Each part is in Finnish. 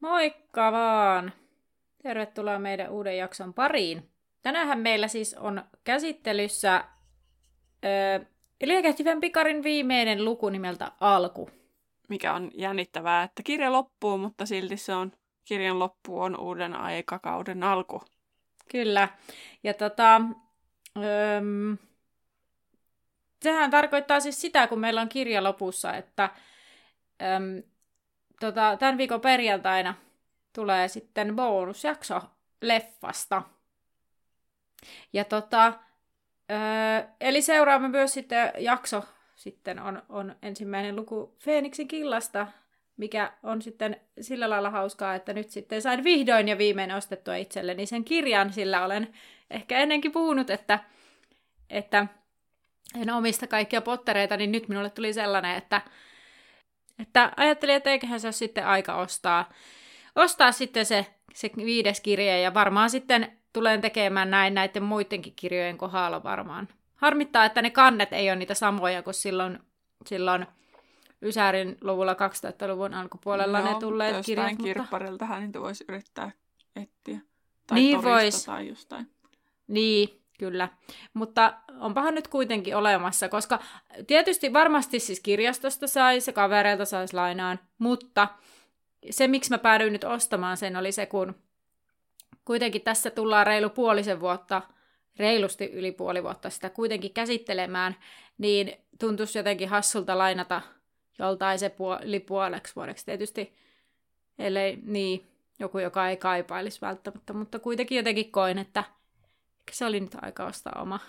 Moikka vaan! Tervetuloa meidän uuden jakson pariin. Tänään meillä siis on käsittelyssä öö, Liekehtivän pikarin viimeinen luku nimeltä Alku. Mikä on jännittävää, että kirja loppuu, mutta silti se on, kirjan loppu on uuden aikakauden alku. Kyllä. Ja tota, öö, sehän tarkoittaa siis sitä, kun meillä on kirja lopussa, että öö, tota, tämän viikon perjantaina tulee sitten bonusjakso leffasta. Ja tota, öö, eli seuraava myös sitten jakso sitten on, on ensimmäinen luku Feeniksin killasta, mikä on sitten sillä lailla hauskaa, että nyt sitten sain vihdoin ja viimein ostettua itselleni sen kirjan, sillä olen ehkä ennenkin puhunut, että, että en omista kaikkia pottereita, niin nyt minulle tuli sellainen, että, että ajattelin, että eiköhän se ole sitten aika ostaa, ostaa sitten se, se viides kirja, ja varmaan sitten tulen tekemään näin näiden muidenkin kirjojen kohdalla varmaan. Harmittaa, että ne kannet ei ole niitä samoja kuin silloin, silloin Ysärin luvulla 2000-luvun alkupuolella no, ne tulleet kirjat. Jostain kirppariltahan niitä voisi yrittää etsiä. Tai niin vois. tai jostain. Niin, kyllä. Mutta onpahan nyt kuitenkin olemassa, koska tietysti varmasti siis kirjastosta saisi, kavereilta saisi lainaan, mutta se, miksi mä päädyin nyt ostamaan sen, oli se, kun kuitenkin tässä tullaan reilu puolisen vuotta, reilusti yli puoli vuotta sitä kuitenkin käsittelemään, niin tuntuisi jotenkin hassulta lainata joltain se puoli puoleksi vuodeksi. Tietysti, ellei niin, joku, joka ei kaipailisi välttämättä, mutta kuitenkin jotenkin koin, että se oli nyt aika ostaa oma.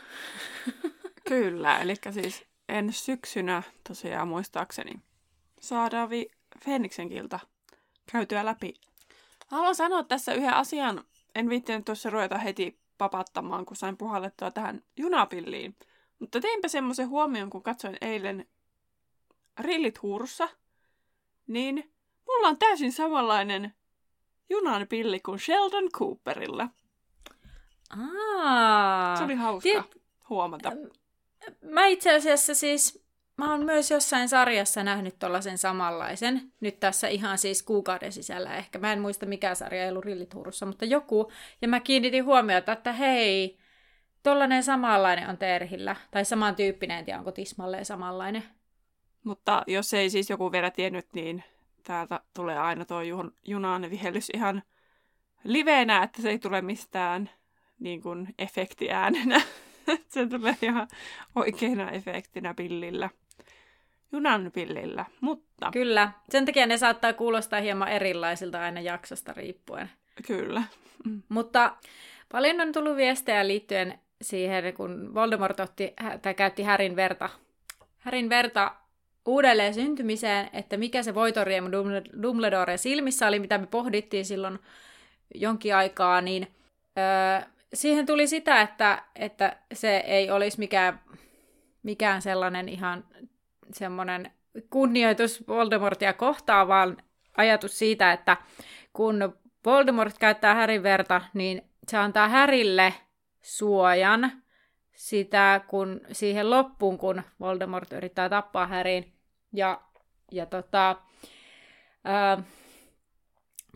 Kyllä, eli siis en syksynä tosiaan muistaakseni saadaan vi- Fenniksen kilta käytyä läpi. Haluan sanoa tässä yhden asian. En viittinyt tuossa ruveta heti papattamaan, kun sain puhallettua tähän junapilliin. Mutta teinpä semmoisen huomion, kun katsoin eilen Rillit huurussa, niin mulla on täysin samanlainen junanpilli kuin Sheldon Cooperilla. Aa, Se oli hauska tiet... huomata. Mä itse asiassa siis Mä oon myös jossain sarjassa nähnyt tollasen samanlaisen, nyt tässä ihan siis kuukauden sisällä ehkä. Mä en muista mikä sarja ei ollut Rilliturussa, mutta joku. Ja mä kiinnitin huomiota, että hei, tollanen samanlainen on Terhillä. Tai samantyyppinen, en tiedä onko tismalleen samanlainen. Mutta jos ei siis joku vielä tiennyt, niin täältä tulee aina tuo junan vihellys ihan liveenä, että se ei tule mistään niin kuin efektiäänenä. se tulee ihan oikeana efektinä pillillä junan pillillä, mutta... Kyllä, sen takia ne saattaa kuulostaa hieman erilaisilta aina jaksosta riippuen. Kyllä. Mutta paljon on tullut viestejä liittyen siihen, kun Voldemort otti, tai käytti Härin verta, Härin verta uudelleen syntymiseen, että mikä se Voitoriem Dumbledoren silmissä oli, mitä me pohdittiin silloin jonkin aikaa, niin öö, siihen tuli sitä, että, että se ei olisi mikään, mikään sellainen ihan semmoinen kunnioitus Voldemortia kohtaan, vaan ajatus siitä, että kun Voldemort käyttää Härin verta, niin se antaa Härille suojan sitä, kun siihen loppuun, kun Voldemort yrittää tappaa Härin. Ja, ja tota, ää,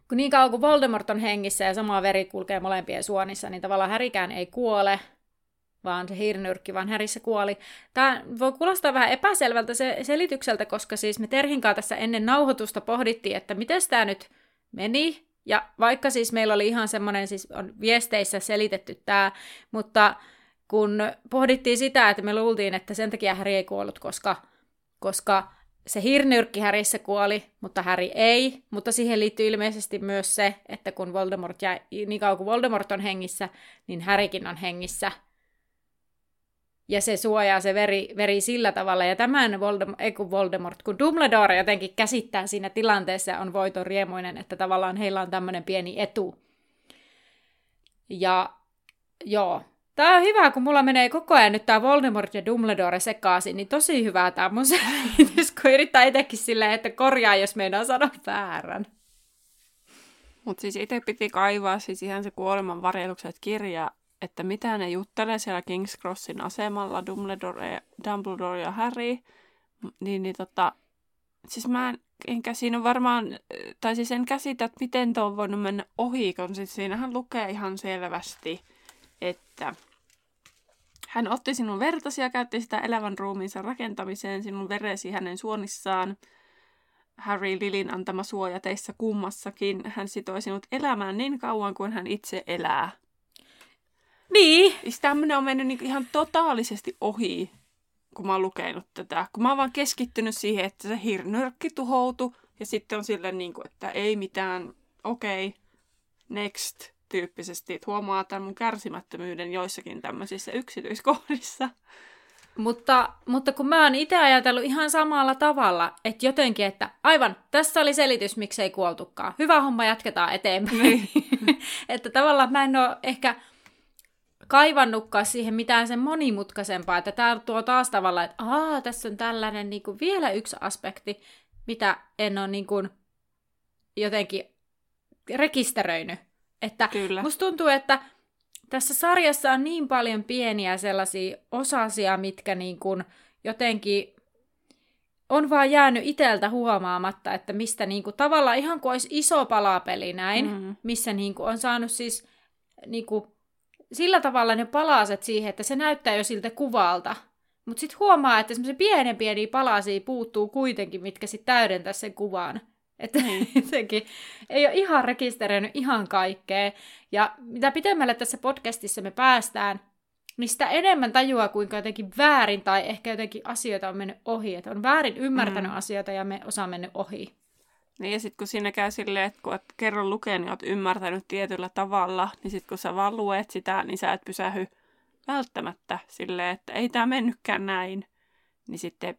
kun niin kauan kuin Voldemort on hengissä ja sama veri kulkee molempien suonissa, niin tavallaan Härikään ei kuole, vaan se hirnyrkki, vaan Härissä kuoli. Tämä voi kuulostaa vähän epäselvältä se selitykseltä, koska siis me Terhinkaan tässä ennen nauhoitusta pohdittiin, että miten tämä nyt meni. Ja vaikka siis meillä oli ihan semmoinen, siis on viesteissä selitetty tämä, mutta kun pohdittiin sitä, että me luultiin, että sen takia Häri ei kuollut, koska, koska se hirnyrkki Härissä kuoli, mutta Häri ei. Mutta siihen liittyy ilmeisesti myös se, että kun Voldemort jäi, niin kauan kuin Voldemort on hengissä, niin Härikin on hengissä – ja se suojaa se veri, veri sillä tavalla. Ja tämän Voldemort, ei kun Voldemort, kun Dumbledore jotenkin käsittää siinä tilanteessa ja on voiton riemuinen, että tavallaan heillä on tämmöinen pieni etu. Ja joo, Tämä on hyvä, kun mulla menee koko ajan nyt tämä Voldemort ja Dumbledore sekaisin, niin tosi hyvä tämä mun selitys, kun yrittää itsekin silleen, että korjaa, jos meinaa sanoa väärän. Mutta siis itse piti kaivaa siis ihan se kuoleman varjelukset kirja, että mitä ne juttelee siellä King's Crossin asemalla, Dumbledore, Dumbledore ja Harry. Niin, niin tota, siis mä en, enkä siinä varmaan, tai siis en käsitä, että miten tuo on voinut mennä ohi, kun siis siinähän lukee ihan selvästi, että hän otti sinun vertasi ja käytti sitä elävän ruumiinsa rakentamiseen, sinun veresi hänen suonissaan. Harry Lilin antama suoja teissä kummassakin. Hän sitoi sinut elämään niin kauan kuin hän itse elää. Niin. Siis tämmönen on mennyt niinku ihan totaalisesti ohi, kun mä oon lukenut tätä. Kun mä oon vaan keskittynyt siihen, että se hirnyrkki tuhoutui. Ja sitten on silleen, niin kuin, että ei mitään, okei, okay, next tyyppisesti. Että huomaa tämän mun kärsimättömyyden joissakin tämmöisissä yksityiskohdissa. Mutta, mutta kun mä oon itse ajatellut ihan samalla tavalla, että jotenkin, että aivan, tässä oli selitys, miksei kuoltukaan. Hyvä homma, jatketaan eteenpäin. Niin. että tavallaan mä en ole ehkä kaivannutkaan siihen mitään sen monimutkaisempaa, että tämä tuo taas tavallaan, että Aa, tässä on tällainen niin kuin vielä yksi aspekti, mitä en ole niin kuin jotenkin rekisteröinyt. Että Kyllä. musta tuntuu, että tässä sarjassa on niin paljon pieniä sellaisia osasia, mitkä niin kuin jotenkin on vaan jäänyt iteltä huomaamatta, että mistä niin kuin, tavallaan ihan kuin olisi iso palapeli näin, mm-hmm. missä niin kuin, on saanut siis niin kuin, sillä tavalla ne palaset siihen, että se näyttää jo siltä kuvalta. Mutta sitten huomaa, että semmoisia pienen pieniä palasia puuttuu kuitenkin, mitkä sitten täydentää sen kuvan. Että niin. sekin ei ole ihan rekisteröinyt ihan kaikkea. Ja mitä pitemmälle tässä podcastissa me päästään, niin sitä enemmän tajua, kuinka jotenkin väärin tai ehkä jotenkin asioita on mennyt ohi. Että on väärin ymmärtänyt mm. asioita ja me osaa mennyt ohi. Niin ja sitten kun siinä käy silleen, että kun et kerran lukee, niin oot ymmärtänyt tietyllä tavalla, niin sitten kun sä vaan luet sitä, niin sä et pysähy välttämättä silleen, että ei tämä mennytkään näin. Niin sitten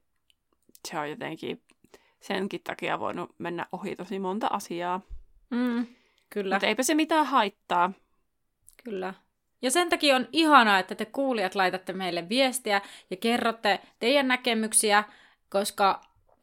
se on jotenkin senkin takia voinut mennä ohi tosi monta asiaa. Mm, kyllä. Mutta eipä se mitään haittaa. Kyllä. Ja sen takia on ihanaa, että te kuulijat laitatte meille viestiä ja kerrotte teidän näkemyksiä, koska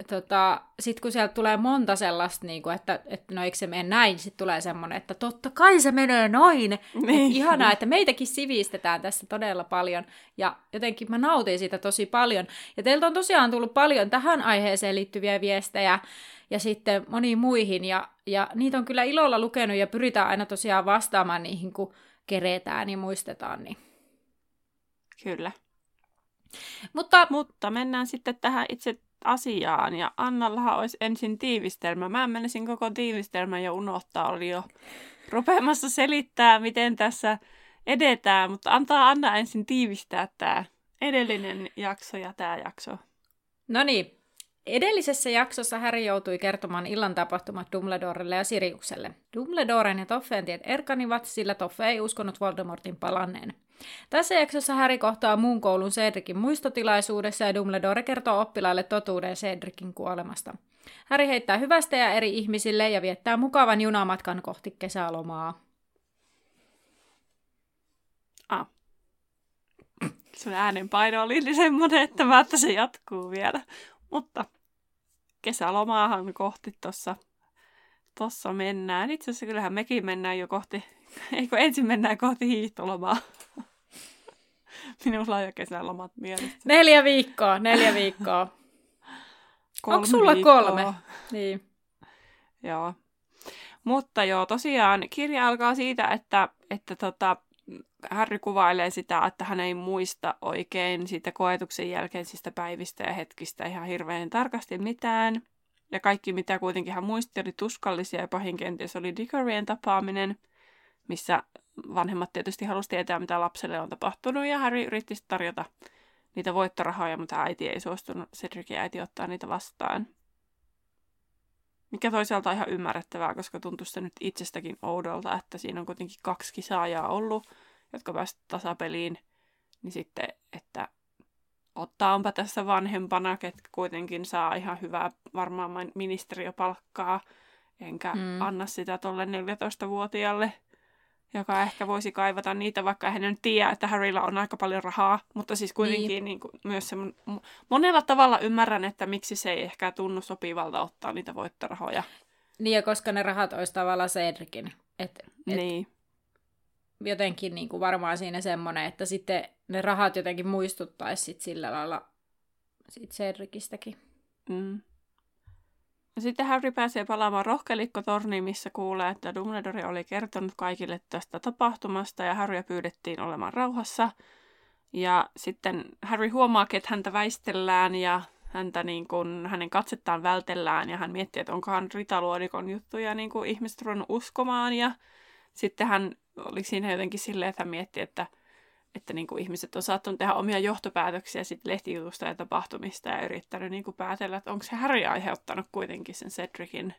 tota, sitten kun sieltä tulee monta sellaista, niin kuin, että, että no eikö se mene näin, sitten tulee semmoinen, että totta kai se menee noin. Niin. Et ihanaa, että meitäkin sivistetään tässä todella paljon. Ja jotenkin mä nautin siitä tosi paljon. Ja teiltä on tosiaan tullut paljon tähän aiheeseen liittyviä viestejä ja sitten moniin muihin. Ja, ja niitä on kyllä ilolla lukenut ja pyritään aina tosiaan vastaamaan niihin, kun keretään ja muistetaan. Niin. Kyllä. Mutta, Mutta mennään sitten tähän itse asiaan. Ja Annallahan olisi ensin tiivistelmä. Mä menisin koko tiivistelmän jo unohtaa. Oli jo rupeamassa selittää, miten tässä edetään. Mutta antaa Anna ensin tiivistää tämä edellinen jakso ja tämä jakso. No niin. Edellisessä jaksossa Harry joutui kertomaan illan tapahtumat Dumbledorelle ja Siriukselle. Dumbledoren ja Toffeen tiet erkanivat, sillä Toffe ei uskonut Voldemortin palanneen. Tässä jaksossa Harry kohtaa muun koulun Cedricin muistotilaisuudessa ja Dumbledore kertoo oppilaille totuuden Cedricin kuolemasta. Harry heittää hyvästä ja eri ihmisille ja viettää mukavan junamatkan kohti kesälomaa. Ah. Sun äänenpaino oli niin semmoinen, että mä että se jatkuu vielä. Mutta kesälomaahan kohti tuossa tossa mennään. Itse asiassa kyllähän mekin mennään jo kohti, eikö ensin mennään kohti hiihtolomaa. Minulla on jo kesälomat mielessä. Neljä viikkoa, neljä viikkoa. Onko sulla viikkoa. kolme? Niin. Joo. Mutta joo, tosiaan kirja alkaa siitä, että, että tota, Harry kuvailee sitä, että hän ei muista oikein siitä koetuksen jälkeisistä päivistä ja hetkistä ihan hirveän tarkasti mitään. Ja kaikki, mitä kuitenkin hän muisti, oli tuskallisia ja pahin kenties oli Dickorien tapaaminen, missä vanhemmat tietysti halusi tietää, mitä lapselle on tapahtunut, ja Harry yritti tarjota niitä voittorahoja, mutta äiti ei suostunut, Cedricin äiti ottaa niitä vastaan. Mikä toisaalta on ihan ymmärrettävää, koska tuntuu se nyt itsestäkin oudolta, että siinä on kuitenkin kaksi kisaajaa ollut, jotka pääsivät tasapeliin, niin sitten, että ottaa, onpa tässä vanhempana, ketkä kuitenkin saa ihan hyvää varmaan ministeriöpalkkaa, enkä mm. anna sitä tuolle 14-vuotiaalle, joka ehkä voisi kaivata niitä, vaikka hän nyt tiedä, että Harrylla on aika paljon rahaa, mutta siis kuitenkin niin. Niin kuin, myös se, monella tavalla ymmärrän, että miksi se ei ehkä tunnu sopivalta ottaa niitä voittorahoja. Niin, ja koska ne rahat olisi tavallaan Cedricin. Et, et niin. Jotenkin niin kuin varmaan siinä semmoinen, että sitten ne rahat jotenkin muistuttaisi sit sillä lailla siitä Cedricistäkin. Mm. Sitten Harry pääsee palaamaan rohkelikkotorniin, missä kuulee, että Dumbledore oli kertonut kaikille tästä tapahtumasta ja Harrya pyydettiin olemaan rauhassa. Ja sitten Harry huomaa, että häntä väistellään ja häntä niin kuin, hänen katsettaan vältellään ja hän miettii, että onkohan Ritaluodikon juttuja niin kuin ihmiset ruvennut uskomaan. Ja sitten hän oli siinä jotenkin silleen, että hän mietti, että, että niin kuin ihmiset on saattanut tehdä omia johtopäätöksiä sit lehtijutusta ja tapahtumista ja yrittänyt niin kuin päätellä, että onko se Harry aiheuttanut kuitenkin sen Cedricin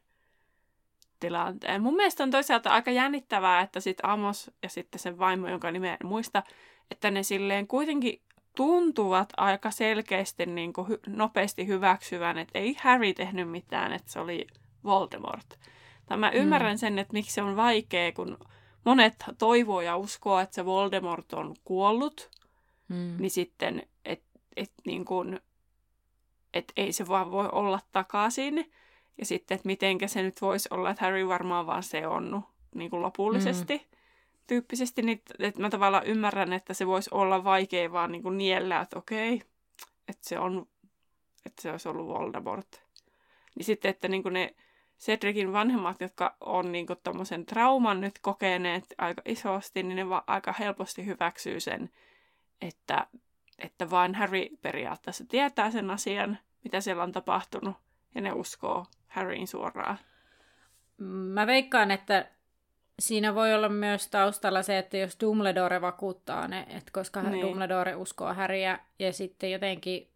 tilanteen. Mun mielestä on toisaalta aika jännittävää, että sitten Amos ja sitten sen vaimo, jonka nimeä en muista, että ne silleen kuitenkin tuntuvat aika selkeästi niin kuin hy- nopeasti hyväksyvän, että ei Harry tehnyt mitään, että se oli Voldemort. Tai mä ymmärrän mm. sen, että miksi se on vaikea, kun monet toivoo ja uskoo, että se Voldemort on kuollut, mm. niin sitten, että et niin kuin, et ei se vaan voi olla takaisin. Ja sitten, että mitenkä se nyt voisi olla, että Harry varmaan vaan se on niin kuin lopullisesti. Mm tyyppisesti, niin että mä tavallaan ymmärrän, että se voisi olla vaikea vaan niin kuin niellä, että okei, että se on, että se olisi ollut Voldemort. Niin sitten, että niin kuin ne Cedricin vanhemmat, jotka on niin kuin tommosen trauman nyt kokeneet aika isosti, niin ne vaan aika helposti hyväksyy sen, että, että vain Harry periaatteessa tietää sen asian, mitä siellä on tapahtunut, ja ne uskoo Harryin suoraan. Mä veikkaan, että siinä voi olla myös taustalla se, että jos Dumbledore vakuuttaa ne, että koska niin. Dumbledore uskoo Häriä ja sitten jotenkin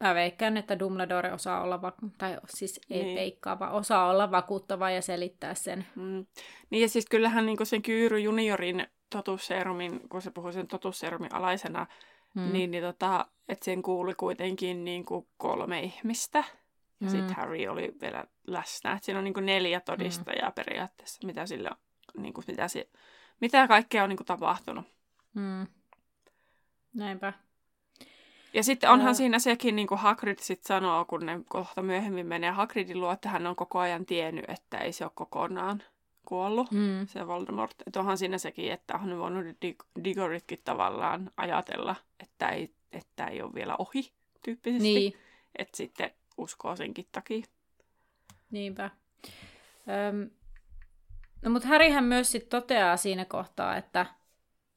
Mä veikkaan, että Dumbledore osaa olla, vaku- tai siis ei niin. veikkaa, vaan osaa olla vakuuttava ja selittää sen. Mm. Niin ja siis kyllähän niin sen Kyyry juniorin totusseerumin, kun se puhui sen totusseerumin alaisena, mm. niin, niin tota, että sen kuuli kuitenkin niin kuin kolme ihmistä. Ja mm. sitten Harry oli vielä läsnä. Et siinä on niin kuin neljä todistajaa mm. periaatteessa, mitä, sillä, niin kuin, mitä, se, mitä kaikkea on niin kuin tapahtunut. Mm. Näinpä. Ja sitten onhan ja... siinä sekin, niin kuin Hagrid sit sanoo, kun ne kohta myöhemmin menee Hagridin luo, että hän on koko ajan tiennyt, että ei se ole kokonaan kuollut, mm. se Voldemort. Että onhan siinä sekin, että on voinut Digoritkin tavallaan ajatella, että ei, että ei ole vielä ohi tyyppisesti. Niin. Että sitten uskoo senkin takia. Niinpä. Öm, no mutta Härihän myös sit toteaa siinä kohtaa, että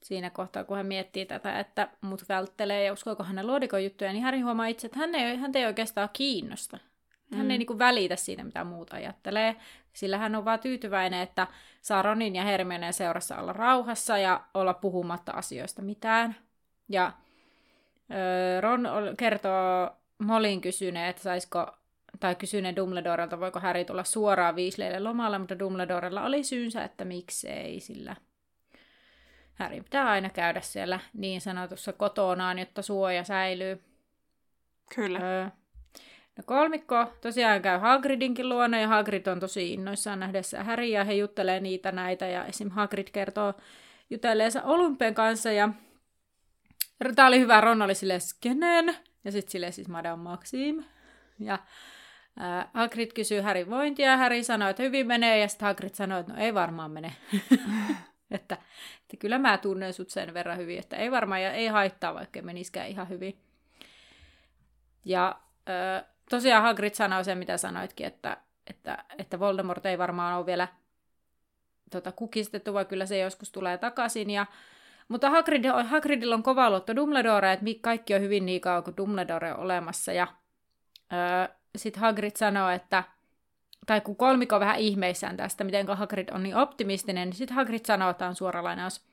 siinä kohtaa, kun hän miettii tätä, että mut välttelee ja uskooko hänen luodikon juttuja, niin Häri huomaa itse, että hän ei, hän ei oikeastaan kiinnosta. Hän mm. ei niinku välitä siitä, mitä muuta ajattelee, sillä hän on vaan tyytyväinen, että saa Ronin ja Hermioneen seurassa olla rauhassa ja olla puhumatta asioista mitään. Ja öö, Ron kertoo Molin kysyneen, että saisiko, tai kysyneen Dumbledorelta, voiko Harry tulla suoraan Weasleylle lomalle, mutta Dumbledorella oli syynsä, että miksei, sillä Harry pitää aina käydä siellä niin sanotussa kotonaan, jotta suoja säilyy. Kyllä. Öö, no kolmikko tosiaan käy Hagridinkin luona ja Hagrid on tosi innoissaan nähdessä Harry ja he juttelee niitä näitä ja esim. Hagrid kertoo jutelleensa Olympien kanssa ja Tämä oli hyvä, Ron oli silleen, skenen? Ja sitten silleen siis Madame Maxim. Ja äh, Hagrid kysyy Harry vointia, Harry sanoo, että hyvin menee, ja sitten Hagrid sanoo, että no ei varmaan mene. että, että kyllä mä tunnen sut sen verran hyvin, että ei varmaan ja ei haittaa, vaikka meniskään ihan hyvin. Ja tosiaan Hagrid sanoo sen, mitä sanoitkin, että, että, että Voldemort ei varmaan ole vielä tota, kukistettu, vaan kyllä se joskus tulee takaisin. Ja mutta Hagrid, Hagridilla on kova luotto Dumbledore, että kaikki on hyvin niin kauan kuin Dumbledore on olemassa. Ja sitten Hagrid sanoo, että tai kun kolmikko vähän ihmeissään tästä, miten Hagrid on niin optimistinen, niin sitten Hagrid sanoo, että on suora lainaus.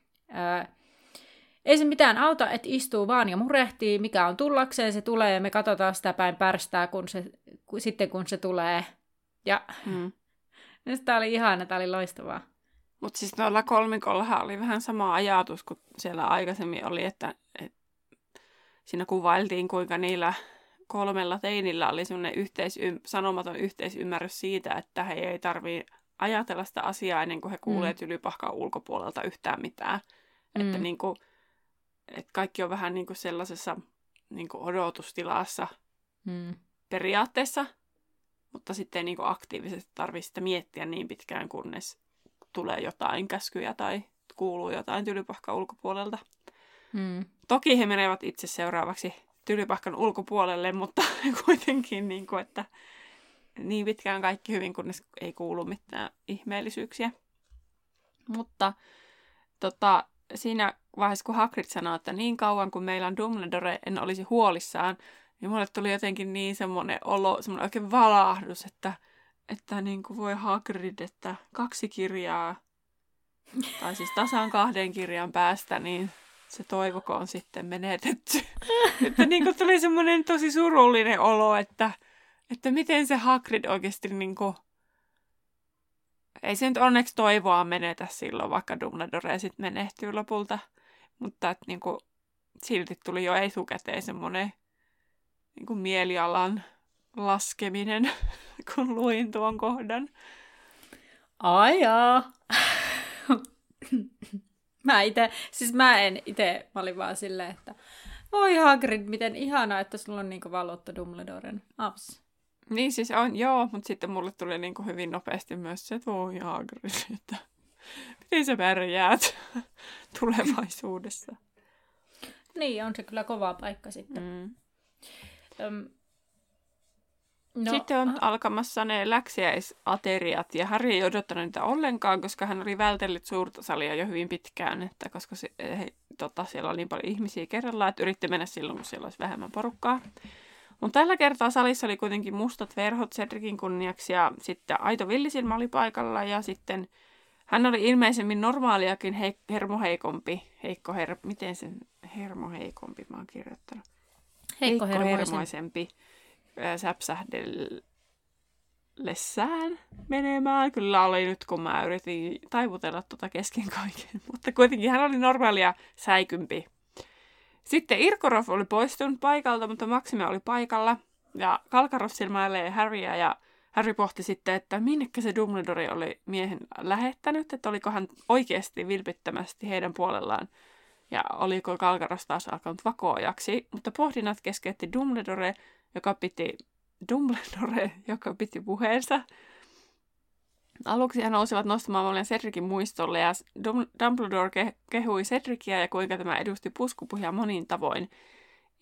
Ei se mitään auta, että istuu vaan ja murehtii, mikä on tullakseen, se tulee ja me katsotaan sitä päin pärstää, kun se, kun, sitten kun se tulee. Ja mm. tämä oli ihana, tämä oli loistavaa. Mutta siis noilla kolmikollahan oli vähän sama ajatus kuin siellä aikaisemmin oli, että et, siinä kuvailtiin, kuinka niillä kolmella teinillä oli semmoinen yhteisym- sanomaton yhteisymmärrys siitä, että he ei tarvii ajatella sitä asiaa ennen kuin he kuulee mm. tylypahkan ulkopuolelta yhtään mitään. Mm. Että niin kuin, että kaikki on vähän niin kuin sellaisessa niin kuin odotustilassa mm. periaatteessa, mutta sitten ei niin kuin aktiivisesti tarvitse sitä miettiä niin pitkään, kunnes tulee jotain käskyjä tai kuuluu jotain tylypahkan ulkopuolelta. Mm. Toki he menevät itse seuraavaksi tylypahkan ulkopuolelle, mutta kuitenkin, niin kuin, että niin pitkään kaikki hyvin, kunnes ei kuulu mitään ihmeellisyyksiä. Mutta tota, siinä vaiheessa, kun Hagrid sanoi, että niin kauan kuin meillä on Dumbledore, en olisi huolissaan, niin mulle tuli jotenkin niin semmoinen olo, semmoinen oikein valahdus, että, että niin kuin voi Hagrid, että kaksi kirjaa, tai siis tasan kahden kirjan päästä, niin se toivoko on sitten menetetty. että niin kuin tuli semmoinen tosi surullinen olo, että, että miten se Hagrid oikeasti niin kuin, ei se nyt onneksi toivoa menetä silloin, vaikka Dumbledore sitten menehtyy lopulta. Mutta että niin kuin, silti tuli jo etukäteen semmoinen niin kuin mielialan laskeminen, kun luin tuon kohdan. Ajaa. Mä itse, siis mä en itse, mä olin vaan silleen, että voi Hagrid, miten ihanaa, että sulla on niinku valottu Dumbledoren aps. Niin siis on, joo, mutta sitten mulle tuli niin kuin hyvin nopeasti myös se, että voi Hagrid, että miten sä pärjäät tulevaisuudessa. Niin, on se kyllä kova paikka sitten. Mm. Öm, no, Sitten on alkamassa ne läksiäisateriat ja Harry ei odottanut niitä ollenkaan, koska hän oli vältellyt suurta salia jo hyvin pitkään, että koska se, he, tota, siellä oli niin paljon ihmisiä kerrallaan, että yritti mennä silloin, kun siellä olisi vähemmän porukkaa. Mutta tällä kertaa salissa oli kuitenkin mustat verhot Cedricin kunniaksi ja sitten Aito Villisilmä oli paikalla ja sitten hän oli ilmeisemmin normaaliakin heik- hermoheikompi. Heikko her... Miten sen hermoheikompi mä oon kirjoittanut? Heikko, Heikko hermoisempi säpsähdellessään menemään. Kyllä oli nyt, kun mä yritin taivutella tuota kesken kaiken. Mutta kuitenkin hän oli normaalia säikympi sitten Irkorov oli poistunut paikalta, mutta Maxime oli paikalla. Ja Kalkarov silmäilee Harryä ja Harry pohti sitten, että minnekä se Dumbledore oli miehen lähettänyt, että oliko hän oikeasti vilpittömästi heidän puolellaan ja oliko Kalkaros taas alkanut vakoojaksi. Mutta pohdinnat keskeytti Dumbledore, joka piti, Dumbledore, joka piti puheensa Aluksi he nousivat nostamaan monen Cedricin muistolle ja Dumbledore ke- kehui Cedricia ja kuinka tämä edusti puskupuhia monin tavoin.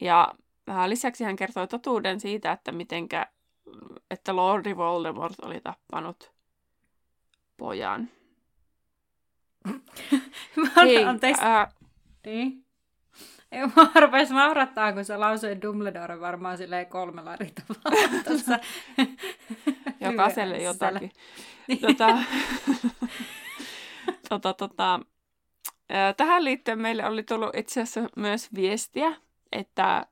Ja äh, lisäksi hän kertoi totuuden siitä, että mitenkä, että Lordi Voldemort oli tappanut pojan. Hei, anteeksi. Äh, niin. Ei, mä rupesin naurattaa, kun sä lausuit Dumbledore varmaan silleen kolmella eri tavalla Jokaiselle jotakin. Tota, tota, tota, tähän liittyen meille oli tullut itse asiassa myös viestiä, että,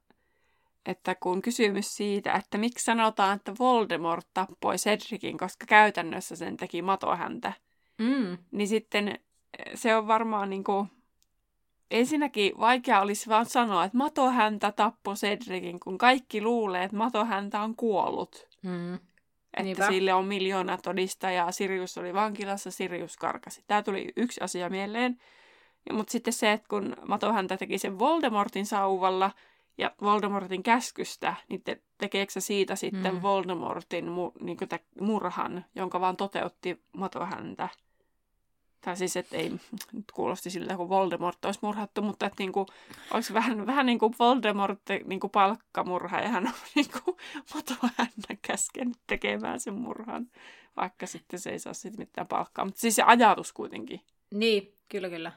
että kun kysymys siitä, että miksi sanotaan, että Voldemort tappoi Cedricin, koska käytännössä sen teki matohäntä, mm. niin sitten se on varmaan niin kuin, ensinnäkin vaikea olisi vaan sanoa, että matohäntä tappoi Cedricin, kun kaikki luulee, että matohäntä on kuollut. Mm. Että Niinpä. sille on miljoona todistajaa, Sirius oli vankilassa, Sirius karkasi. Tämä tuli yksi asia mieleen. Mutta sitten se, että kun Mato häntä teki sen Voldemortin sauvalla ja Voldemortin käskystä, niin te, tekeekö se siitä sitten mm. Voldemortin mu, niin murhan, jonka vaan toteutti Mato häntä? Tai siis, että ei nyt kuulosti siltä, kun Voldemort olisi murhattu, mutta että niinku, olisi vähän, vähän niin kuin Voldemort niinku palkkamurha ja hän on niinku hänen käskenyt tekemään sen murhan, vaikka sitten se ei saa sitten mitään palkkaa. Mutta siis se ajatus kuitenkin. Niin, kyllä kyllä.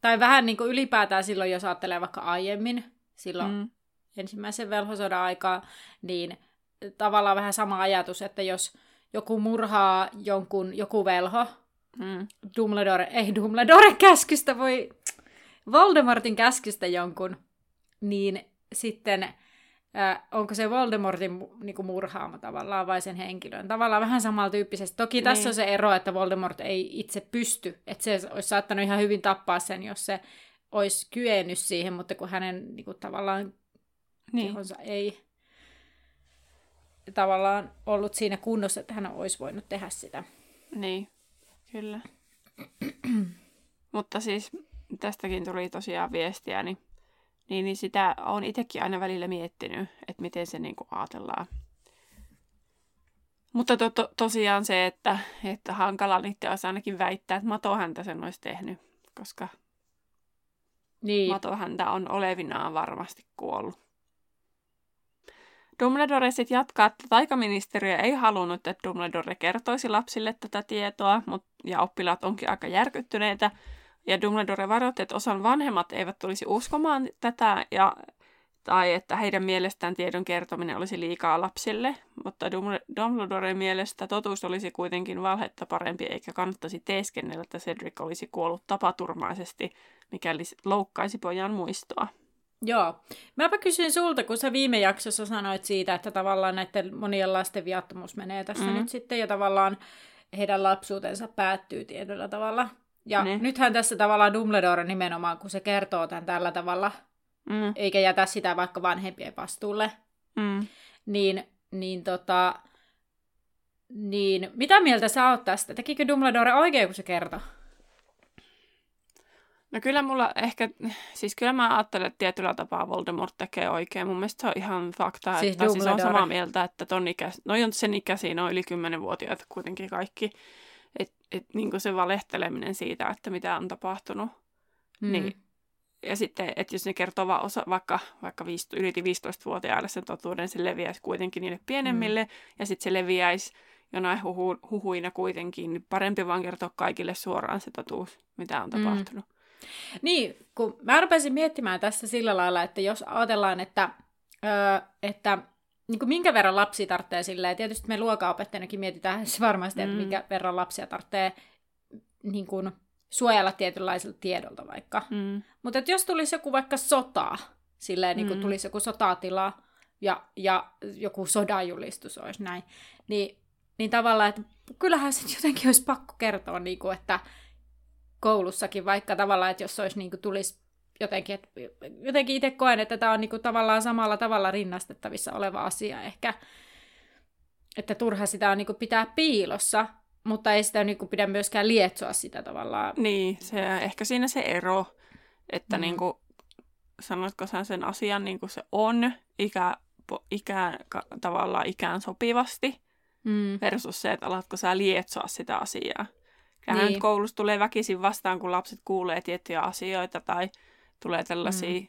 Tai vähän niin kuin ylipäätään silloin, jos ajattelee vaikka aiemmin, silloin mm. ensimmäisen velhosodan aikaa, niin tavallaan vähän sama ajatus, että jos joku murhaa jonkun, joku velho, Mm. Dumbledore, ei Dumbledore käskystä, voi Voldemortin käskystä jonkun, niin sitten äh, onko se Voldemortin niin murhaama tavallaan vai sen henkilön. Tavallaan vähän samantyyppisesti. Toki niin. tässä on se ero, että Voldemort ei itse pysty. Että se olisi saattanut ihan hyvin tappaa sen, jos se olisi kyennyt siihen, mutta kun hänen niin kuin, tavallaan niin. kehonsa ei tavallaan ollut siinä kunnossa, että hän olisi voinut tehdä sitä. Niin, kyllä. Mutta siis tästäkin tuli tosiaan viestiä, niin, niin, niin sitä on itsekin aina välillä miettinyt, että miten se niin kuin ajatellaan. Mutta to, to, tosiaan se, että, että hankala niitä olisi ainakin väittää, että Mato häntä sen olisi tehnyt, koska niin. Mato häntä on olevinaan varmasti kuollut. Dumbledore sitten jatkaa, että taikaministeriö ei halunnut, että Dumbledore kertoisi lapsille tätä tietoa, mutta, ja oppilaat onkin aika järkyttyneitä. Ja Dumbledore varoitti, että osan vanhemmat eivät tulisi uskomaan tätä, ja, tai että heidän mielestään tiedon kertominen olisi liikaa lapsille, mutta Dumbledoren mielestä totuus olisi kuitenkin valhetta parempi, eikä kannattaisi teeskennellä, että Cedric olisi kuollut tapaturmaisesti, mikäli loukkaisi pojan muistoa. Joo. Mäpä kysyin sulta, kun sä viime jaksossa sanoit siitä, että tavallaan näiden monien lasten viattomuus menee tässä mm. nyt sitten, ja tavallaan heidän lapsuutensa päättyy tietyllä tavalla. Ja niin. nythän tässä tavallaan Dumbledore nimenomaan, kun se kertoo tämän tällä tavalla, mm. eikä jätä sitä vaikka vanhempien vastuulle, mm. niin, niin tota, niin mitä mieltä sä oot tästä? Tekikö Dumbledore oikein, kun se kertoo? No kyllä mulla ehkä, siis kyllä mä ajattelen, että tietyllä tapaa Voldemort tekee oikein. Mun mielestä se on ihan fakta, siis että siis on samaa mieltä, että ton ikä, no on sen ikäisiä, on yli 10-vuotiaat kuitenkin kaikki. Että et, niin se valehteleminen siitä, että mitä on tapahtunut. Mm. Niin, ja sitten, että jos ne kertoo vaan osa, vaikka, vaikka viisi, yli 15-vuotiaille sen totuuden, se leviäisi kuitenkin niille pienemmille, mm. ja sitten se leviäisi jonain huhu, huhuina kuitenkin, niin parempi vaan kertoa kaikille suoraan se totuus, mitä on mm. tapahtunut. Mm. Niin, kun mä rupesin miettimään tässä sillä lailla, että jos ajatellaan, että, öö, että niin kuin minkä verran lapsi tarvitsee silleen, tietysti me luokaopettajanakin mietitään varmasti, että mm. minkä verran lapsia tarvitsee niin kuin, suojella tietynlaiselta tiedolta vaikka. Mm. Mutta jos tulisi joku vaikka sota, silleen niin kuin mm. tulisi joku sotatila ja, ja joku sodanjulistus olisi näin, niin, niin tavallaan, että kyllähän se jotenkin olisi pakko kertoa, niin kuin, että koulussakin, vaikka tavallaan, että jos olisi niin kuin, tulisi jotenkin, että jotenkin itse koen, että tämä on niin kuin, tavallaan samalla tavalla rinnastettavissa oleva asia ehkä, että turha sitä on niin kuin, pitää piilossa, mutta ei sitä niin kuin, pidä myöskään lietsoa sitä tavallaan. Niin, se, ehkä siinä se ero, että mm. niin kuin, sanotko sä sen asian niin kuin se on, ikä, ikään, tavallaan ikään sopivasti, mm. versus se, että alatko sä lietsoa sitä asiaa. Kyllähän niin. koulussa tulee väkisin vastaan, kun lapset kuulee tiettyjä asioita tai tulee tällaisia, mm.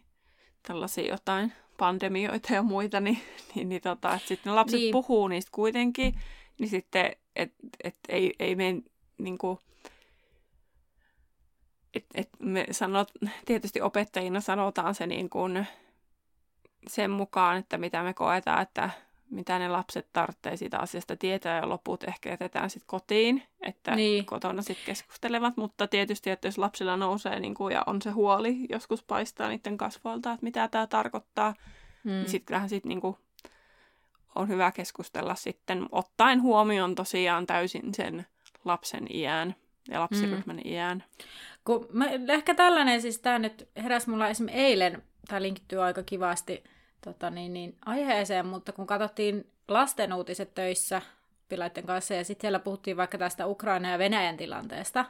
tällaisia jotain pandemioita ja muita, niin, niin, niin tota, sitten ne lapset niin. puhuu niistä kuitenkin, niin sitten, että et ei, ei mene niin kuin, et, et me sanot, tietysti opettajina sanotaan se niin kuin sen mukaan, että mitä me koetaan, että mitä ne lapset tarvitsee siitä asiasta tietää ja loput ehkä jätetään sitten kotiin, että niin. kotona sitten keskustelevat, mutta tietysti, että jos lapsilla nousee niin kuin, ja on se huoli, joskus paistaa niiden kasvoilta, että mitä tämä tarkoittaa, niin mm. niin sitten kyllähän sitten niin kuin, on hyvä keskustella sitten, ottaen huomioon tosiaan täysin sen lapsen iän ja lapsiryhmän mm. iän. Kun mä, ehkä tällainen, siis tämä nyt heräsi mulla esimerkiksi eilen, tämä linkittyy aika kivasti tota niin, niin, aiheeseen, mutta kun katsottiin lasten uutiset töissä pilaiden kanssa ja sitten siellä puhuttiin vaikka tästä Ukraina ja Venäjän tilanteesta,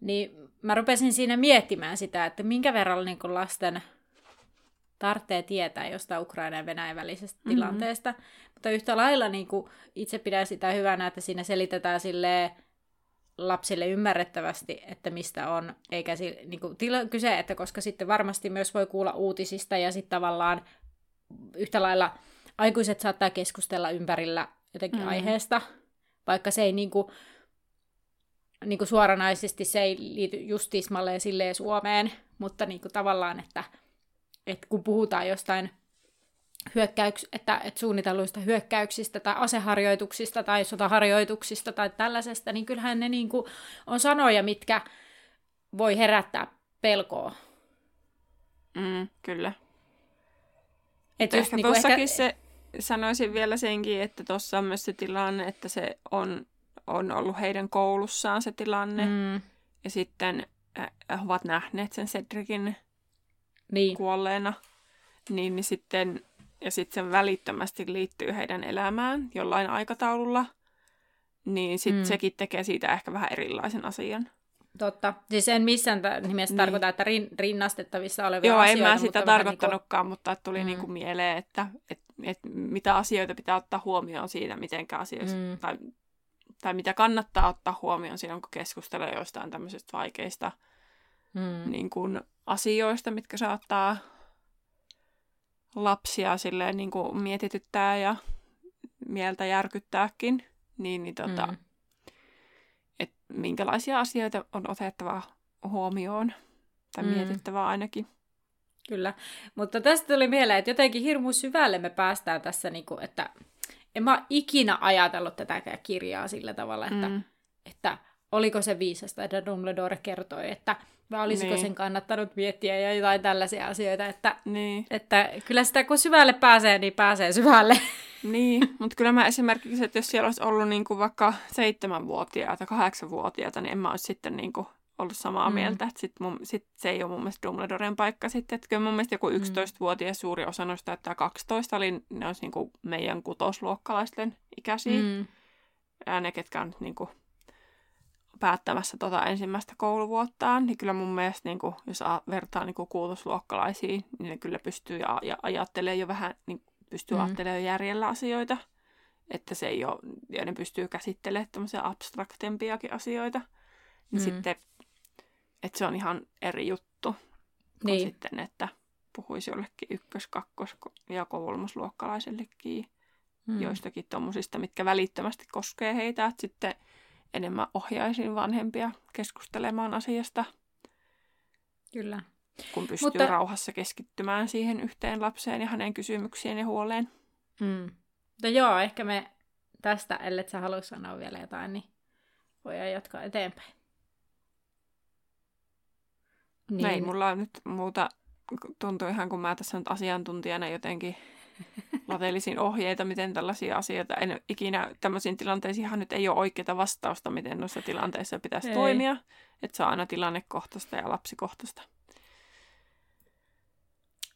niin mä rupesin siinä miettimään sitä, että minkä verran niin lasten tarvitsee tietää jostain Ukraina ja Venäjän välisestä mm-hmm. tilanteesta. Mutta yhtä lailla niin itse pidän sitä hyvänä, että siinä selitetään silleen, lapsille ymmärrettävästi, että mistä on, eikä si, niin kuin, tila, kyse, että koska sitten varmasti myös voi kuulla uutisista ja sitten tavallaan yhtä lailla aikuiset saattaa keskustella ympärillä jotenkin mm. aiheesta, vaikka se ei niin kuin, niin kuin suoranaisesti se ei liity just tismalleen silleen Suomeen, mutta niin kuin tavallaan, että, että kun puhutaan jostain hyökkäyks, että, että suunnitelluista hyökkäyksistä tai aseharjoituksista tai sotaharjoituksista tai tällaisesta, niin kyllähän ne niin kuin on sanoja, mitkä voi herättää pelkoa. Mm, kyllä. Et just ehkä niin tuossakin ehkä... se, sanoisin vielä senkin, että tuossa on myös se tilanne, että se on, on ollut heidän koulussaan se tilanne. Mm. Ja sitten äh, ovat nähneet sen Cedricin niin. kuolleena niin, niin sitten, ja sitten se välittömästi liittyy heidän elämään jollain aikataululla, niin sitten mm. sekin tekee siitä ehkä vähän erilaisen asian. Totta. Siis en missään nimessä niin. tarkoita, että rin, rinnastettavissa olevia Joo, asioita. en mä sitä mutta tarkoittanutkaan, niin mutta tuli Mm. niinku mieleen, että et, et mitä asioita pitää ottaa huomioon siinä, miten asioista, Mm. tai, tai mitä kannattaa ottaa huomioon silloin, kun keskustelee jostain tämmöisistä vaikeista kuin, mm. niin kuin, asioista, mitkä saattaa lapsia silleen niin kuin mietityttää ja mieltä järkyttääkin, niin, niin tota, Mm. että minkälaisia asioita on otettava huomioon, tai Mm. mietittävä ainakin. Kyllä. Mutta tästä tuli mieleen, että jotenkin hirmu syvälle me päästään tässä, niin kuin, että en mä ikinä ajatellut tätä kirjaa sillä tavalla, että, mm. Mm. että oliko se viisasta, että Dumbledore kertoi, että vai olisiko Niin. sen kannattanut miettiä ja jotain tällaisia asioita, että, Niin, että kyllä sitä kun syvälle pääsee, niin pääsee syvälle. niin. mutta kyllä mä esimerkiksi, että jos siellä olisi ollut niin kuin vaikka seitsemänvuotiaita, kahdeksanvuotiaita, niin en mä olisi sitten niin kuin ollut samaa Mm. mm. mieltä. Että sit mun, sit se ei ole mun mielestä Dumbledoren paikka sitten. Että kyllä mun mielestä joku 11-vuotias suuri osa noista täyttää 12, eli ne olisi niin kuin meidän kutosluokkalaisten ikäisiä. Mm. Mm. Ja ne, ketkä on nyt niin kuin päättämässä tota ensimmäistä kouluvuottaan, niin kyllä mun mielestä, niin kuin, jos vertaa niin kuin kuutosluokkalaisiin, niin ne kyllä pystyy ja, ja ajattelee jo vähän, niin pystyy Mm. ajattelemaan järjellä asioita. Että se ei ole, ja ne pystyy käsittelemään tämmöisiä abstraktempiakin asioita. Niin Mm. sitten, että se on ihan eri juttu kuin Niin. sitten, että puhuisi jollekin ykkös-, kakkos- ja kolmosluokkalaisellekin Mm. joistakin tuommoisista, mitkä välittömästi koskee heitä. Että sitten enemmän ohjaisin vanhempia keskustelemaan asiasta, Kyllä. kun pystyy Mutta- rauhassa keskittymään siihen yhteen lapseen ja hänen kysymyksiin ja huoleen. Mm. Mutta joo, ehkä me tästä, ellei sä halua sanoa vielä jotain, niin voidaan jatkaa eteenpäin. Niin. Ei mulla on nyt muuta, tuntuu ihan kun mä tässä nyt asiantuntijana jotenkin latelisin ohjeita, miten tällaisia asioita, en ikinä tämmöisiin tilanteisiin nyt ei ole oikeaa vastausta, miten noissa tilanteissa pitäisi Ei. toimia, että se on aina tilannekohtaista ja lapsikohtaista.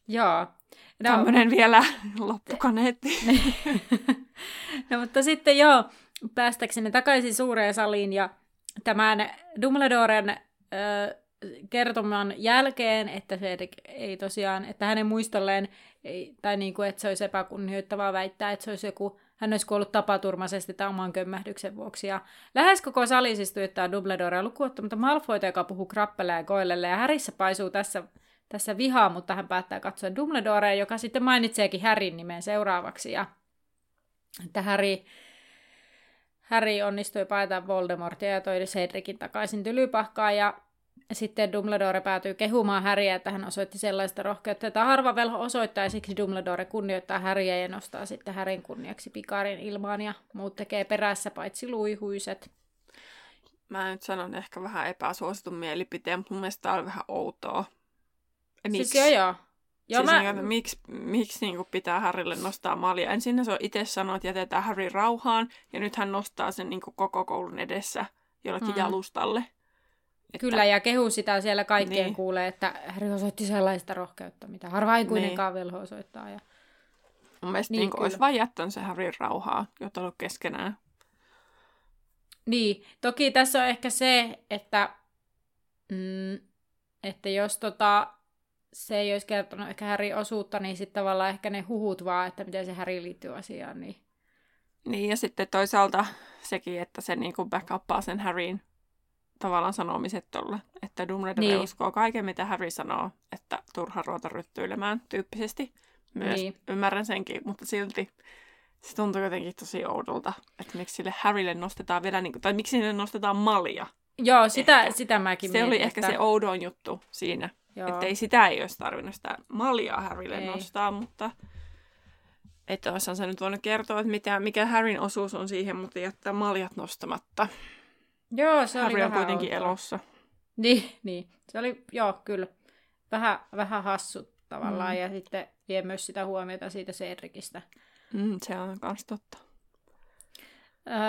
Joo. No, Tämmöinen vielä loppukaneetti. no mutta sitten joo, päästäkseni takaisin suureen saliin ja tämän Dumbledoren ö, kertoman jälkeen, että se ei tosiaan, että hänen muistolleen, ei, tai niin kuin, että se olisi epäkunnioittavaa väittää, että se olisi joku, hän olisi kuollut tapaturmaisesti tai oman kömmähdyksen vuoksi. Ja lähes koko sali siis tuijottaa Dumbledorea lukuottamatta Malfoyta, joka puhuu Krappelle ja Goylelle, ja Härissä paisuu tässä, tässä vihaa, mutta hän päättää katsoa Dumbledorea, joka sitten mainitseekin Härin nimen seuraavaksi, ja että Harry, Harry onnistui paeta Voldemortia ja toi Cedricin takaisin tylypahkaan, ja sitten Dumbledore päätyy kehumaan Harryä, että hän osoitti sellaista rohkeutta, jota harva velho osoittaa, ja siksi Dumbledore kunnioittaa Harryä ja nostaa sitten Harryn kunniaksi pikarin ilmaan, ja muut tekee perässä paitsi luihuiset. Mä nyt sanon ehkä vähän epäsuositun mielipiteen, mutta mun mielestä tää on vähän outoa. Siis joo joo. Joo, siis mä... niin, että miksi, miksi niin kuin pitää Harrylle nostaa malia? Ensin se on itse sanonut, että jätetään Harry rauhaan, ja nyt hän nostaa sen niin kuin koko koulun edessä jollekin mm. jalustalle. Että, Kyllä, ja kehu sitä siellä kaikkien niin. Kuulee, että Harry osoitti sellaista rohkeutta, mitä harva aikuinenkaan niin. velho osoittaa. Ja... Mun mielestä Niin, niin, olisi vain jättänyt se Harry rauhaa, jota ollut keskenään. Niin, toki tässä on ehkä se, että, mm, että jos tota, se ei olisi kertonut ehkä Härin osuutta, niin sitten tavallaan ehkä ne huhut vaan, että miten se Häri liittyy asiaan. Niin... Niin, ja sitten toisaalta sekin, että se niin kuin backuppaa sen Harryn tavallaan sanomiset tolle. Että Dumbledore Niin. uskoo kaiken, mitä Harry sanoo, että turha ruveta ryttyilemään tyyppisesti. Myös Niin. ymmärrän senkin, mutta silti se tuntuu jotenkin tosi oudolta, että miksi sille Harrylle nostetaan vielä, niin kuin, tai miksi sille nostetaan malja. Joo, sitä, Ehkä. sitä mäkin Se mietin, oli ehkä että... se oudon juttu siinä. Joo. Että ei sitä ei olisi tarvinnut sitä maljaa Harrylle ei. nostaa, mutta että olisihan se nyt voinut kertoa, että mitä, mikä Harryn osuus on siihen, mutta jättää maljat nostamatta. Joo, se oli Harry on vähän kuitenkin outoa. elossa. Niin, niin. Se oli, joo, kyllä. Vähän, vähän hassu tavallaan, Mm. ja sitten vie myös sitä huomiota siitä Cedricistä. Mm, se on kans totta.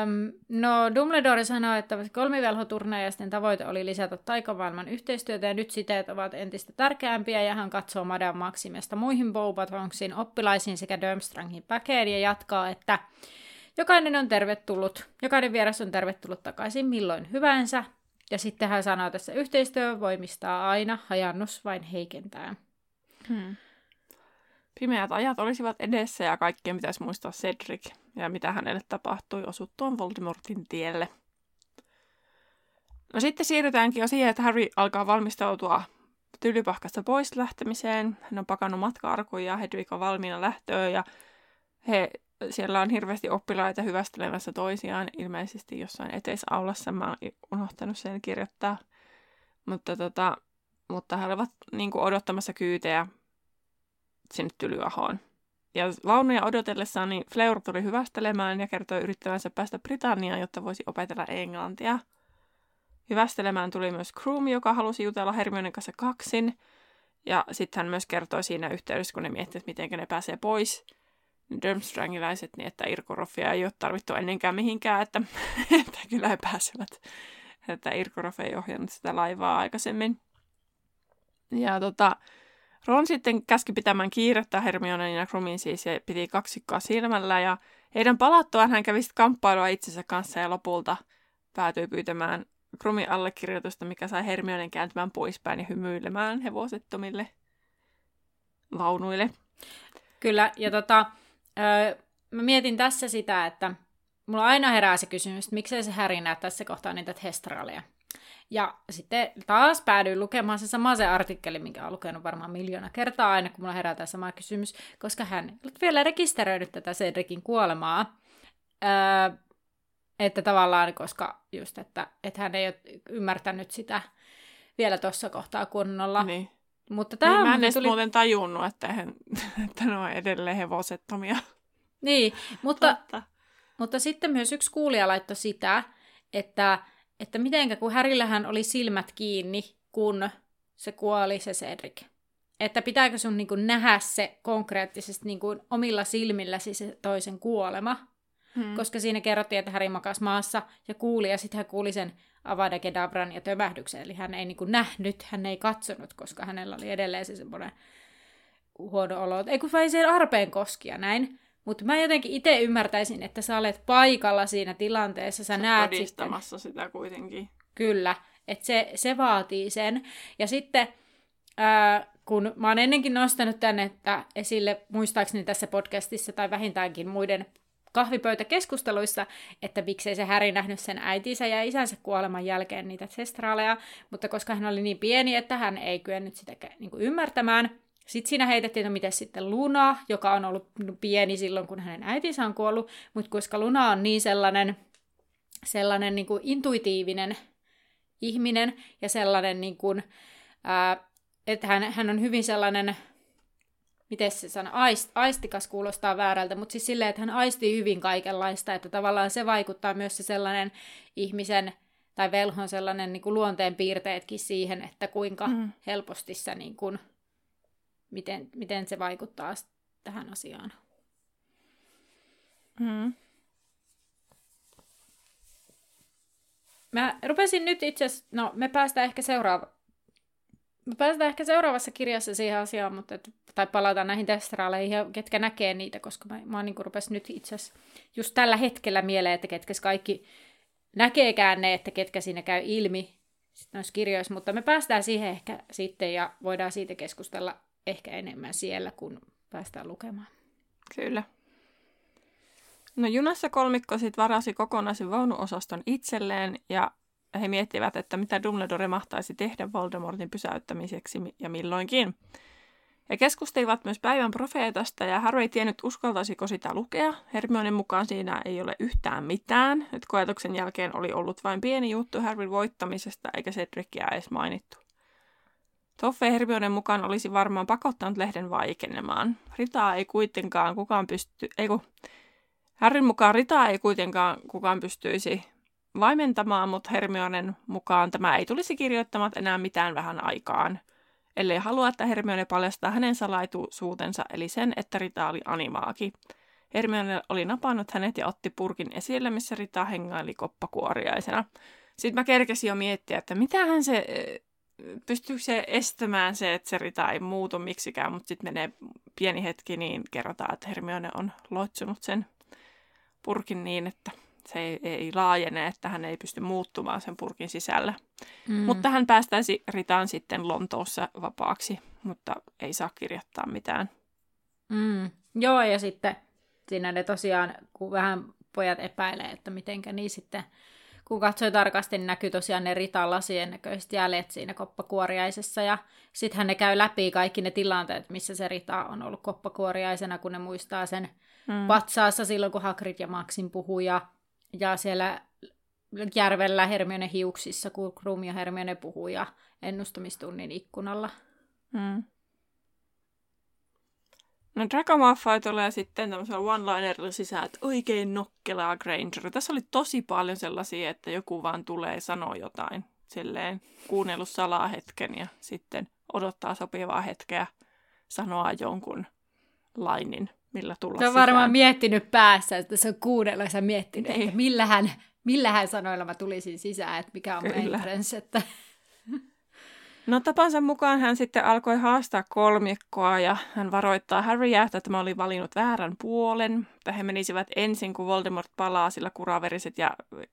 Öm, no Dumbledore sanoi, että kolmivelhoturnajaisten tavoite oli lisätä taikamaailman yhteistyötä ja nyt siteet ovat entistä tärkeämpiä ja hän katsoo Madame Maximesta muihin Bobatonsin oppilaisiin sekä Durmstrangin päkeen ja jatkaa, että jokainen on tervetullut, jokainen vieras on tervetullut takaisin milloin hyvänsä. Ja sitten hän sanoo tässä yhteistyö voimistaa aina, hajannus vain heikentää. Hmm. Pimeät ajat olisivat edessä ja kaikkien pitäisi muistaa Cedric ja mitä hänelle tapahtui osuttuaan Voldemortin tielle. No sitten siirrytäänkin jo siihen, että Harry alkaa valmistautua tylypahkasta pois lähtemiseen. Hän on pakannut matka ja Hedwig on valmiina lähtöön ja he, siellä on hirveästi oppilaita hyvästelemässä toisiaan. Ilmeisesti jossain eteisaulassa mä oon unohtanut sen kirjoittaa. Mutta, tota, mutta he olivat niin kuin odottamassa kyytejä sinne Tylyahoon. Ja vaunuja odotellessaan niin Fleur tuli hyvästelemään ja kertoi yrittävänsä päästä Britanniaan, jotta voisi opetella englantia. Hyvästelemään tuli myös Kroom, joka halusi jutella Hermionen kanssa kaksin. Ja sitten hän myös kertoi siinä yhteydessä, kun ne miettivät, miten ne pääsee pois, Durmstrangiläiset, niin että Irkoroffia ei ole tarvittu ennenkään mihinkään, että, että kyllä he pääsevät. Että Irkoroff ei ohjannut sitä laivaa aikaisemmin. Ja tota, Ron sitten käski pitämään kiirettä Hermionen ja Krumin siis ja piti kaksikkoa silmällä ja heidän palattuaan hän kävi kamppailua itsensä kanssa ja lopulta päätyi pyytämään Krumin allekirjoitusta, mikä sai Hermionen kääntymään poispäin ja hymyilemään hevosettomille vaunuille. Kyllä, ja tota, öö, mä mietin tässä sitä, että mulla aina herää se kysymys, että miksei se Häri näe tässä kohtaa niitä testraaleja. Ja sitten taas päädyin lukemaan se sama se artikkeli, minkä olen lukenut varmaan miljoona kertaa aina, kun mulla herää tämä sama kysymys, koska hän ei vielä rekisteröinyt tätä Cedricin kuolemaa. Öö, että tavallaan, koska just, että, että hän ei ole ymmärtänyt sitä vielä tuossa kohtaa kunnolla. Niin. Mutta Tämä niin, mä en edes tuli... muuten tajunnut, että, he, että ne on edelleen hevosettomia. Niin, mutta, Totta. mutta sitten myös yksi kuulija laittoi sitä, että että mitenkä kun Härillähän oli silmät kiinni, kun se kuoli se Cedric. Että pitääkö sun niin kuin nähdä se konkreettisesti niin kuin omilla silmilläsi se toisen kuolema. Hmm. Koska siinä kerrottiin, että Häri makasi maassa ja kuuli, ja sitten hän kuuli sen Avada Kedavran ja tömähdyksen. Eli hän ei niin kuin nähnyt, hän ei katsonut, koska hänellä oli edelleen se semmoinen huono olo. Ei kun vain sen arpeen koskia näin. Mutta mä jotenkin itse ymmärtäisin, että sä olet paikalla siinä tilanteessa, sä, sä näet todistamassa sitten. sitä kuitenkin. Kyllä, että se, se vaatii sen. Ja sitten, ää, kun mä oon ennenkin nostanut tänne että esille, muistaakseni tässä podcastissa tai vähintäänkin muiden kahvipöytäkeskusteluissa, että miksei se Häri nähnyt sen äitinsä ja isänsä kuoleman jälkeen niitä sestraaleja, mutta koska hän oli niin pieni, että hän ei kyennyt sitä niin kuin ymmärtämään, sitten siinä heitettiin, että miten sitten Luna, joka on ollut pieni silloin, kun hänen äitinsä on kuollut, mutta koska Luna on niin sellainen, sellainen niin kuin intuitiivinen ihminen ja sellainen, niin kuin, ää, että hän, hän on hyvin sellainen, miten se sana, aist, aistikas kuulostaa väärältä, mutta siis silleen, että hän aistii hyvin kaikenlaista, että tavallaan se vaikuttaa myös se sellainen ihmisen tai velhon sellainen niin kuin luonteen piirteetkin siihen, että kuinka mm. helposti sä niin kuin, miten, miten se vaikuttaa tähän asiaan. Mm. Mä rupesin nyt itse no me päästään ehkä seuraava, me päästään ehkä seuraavassa kirjassa siihen asiaan, mutta et, tai palataan näihin testraaleihin ja ketkä näkee niitä, koska mä, mä niin rupesin nyt itse asiassa just tällä hetkellä mieleen, että ketkä kaikki näkeekään ne, että ketkä siinä käy ilmi noissa kirjoissa, mutta me päästään siihen ehkä sitten ja voidaan siitä keskustella ehkä enemmän siellä, kun päästään lukemaan. Kyllä. No junassa kolmikko sitten varasi kokonaisen vaunuosaston itselleen ja he miettivät, että mitä Dumbledore mahtaisi tehdä Voldemortin pysäyttämiseksi ja milloinkin. He keskustelivat myös päivän profeetasta ja Harry ei tiennyt uskaltaisiko sitä lukea. Hermionen mukaan siinä ei ole yhtään mitään. Nyt koetuksen jälkeen oli ollut vain pieni juttu Harryn voittamisesta eikä Cedricia edes mainittu. Toffe Hermionen mukaan olisi varmaan pakottanut lehden vaikenemaan. Ritaa ei kuitenkaan kukaan pysty... Ei kun... Harryn mukaan Ritaa ei kuitenkaan kukaan pystyisi vaimentamaan, mutta Hermionen mukaan tämä ei tulisi kirjoittamaan enää mitään vähän aikaan, ellei halua, että Hermione paljastaa hänen salaisuutensa, eli sen, että Rita oli animaaki. Hermione oli napannut hänet ja otti purkin esille, missä Rita hengaili koppakuoriaisena. Sitten mä kerkesin jo miettiä, että mitähän se, pystyykö se estämään se, että se Rita ei muutu miksikään, mutta sitten menee pieni hetki, niin kerrotaan, että Hermione on loitsunut sen purkin niin, että se ei, ei laajene, että hän ei pysty muuttumaan sen purkin sisällä. Mm. Mutta hän päästäisi Ritaan sitten Lontoossa vapaaksi, mutta ei saa kirjoittaa mitään. Mm. Joo, ja sitten siinä ne tosiaan, kun vähän pojat epäilee, että mitenkä niin sitten, kun katsoi tarkasti, niin näkyy tosiaan ne Ritan lasien näköiset jäljet siinä koppakuoriaisessa, ja sittenhän ne käy läpi kaikki ne tilanteet, missä se Rita on ollut koppakuoriaisena, kun ne muistaa sen mm. vatsaassa silloin, kun Hagrid ja Maxin puhuu, ja ja siellä järvellä Hermione hiuksissa, kun Krum ja Hermione puhuu ja ennustamistunnin ikkunalla. Mm. No Draco Malfoy tulee sitten tämmöisellä one-linerilla sisään, että oikein nokkelaa Granger. Tässä oli tosi paljon sellaisia, että joku vaan tulee sanoa jotain. Silleen kuunnellut salaa hetken ja sitten odottaa sopivaa hetkeä sanoa jonkun lainin millä tulla Se on varmaan sisään. miettinyt päässä, että se on kuunnella ja miettinyt, niin. että millähän, millähän sanoilla mä tulisin sisään, että mikä on entrance. Että... No tapansa mukaan hän sitten alkoi haastaa kolmikkoa ja hän varoittaa Harryä, että tämä oli valinnut väärän puolen. Että he menisivät ensin, kun Voldemort palaa, sillä kuraveriset ja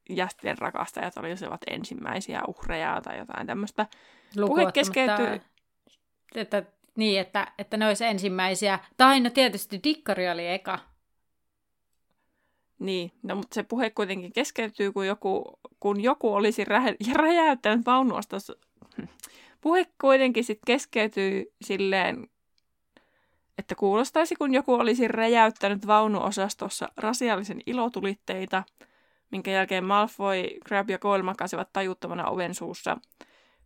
jästien rakastajat olisivat ensimmäisiä uhreja tai jotain tämmöistä. Puhe keskeytyy... Että niin, että, että ne olisi ensimmäisiä. Tai no tietysti Dikkari oli eka. Niin, no mutta se puhe kuitenkin keskeytyy, kun joku, kun joku olisi rä- räjäyttänyt vaunuostossa. Puhe kuitenkin sitten keskeytyy silleen, että kuulostaisi, kun joku olisi räjäyttänyt vaunuosastossa rasiallisen ilotulitteita, minkä jälkeen Malfoy, Crab ja Goyle makasivat tajuttomana oven suussa –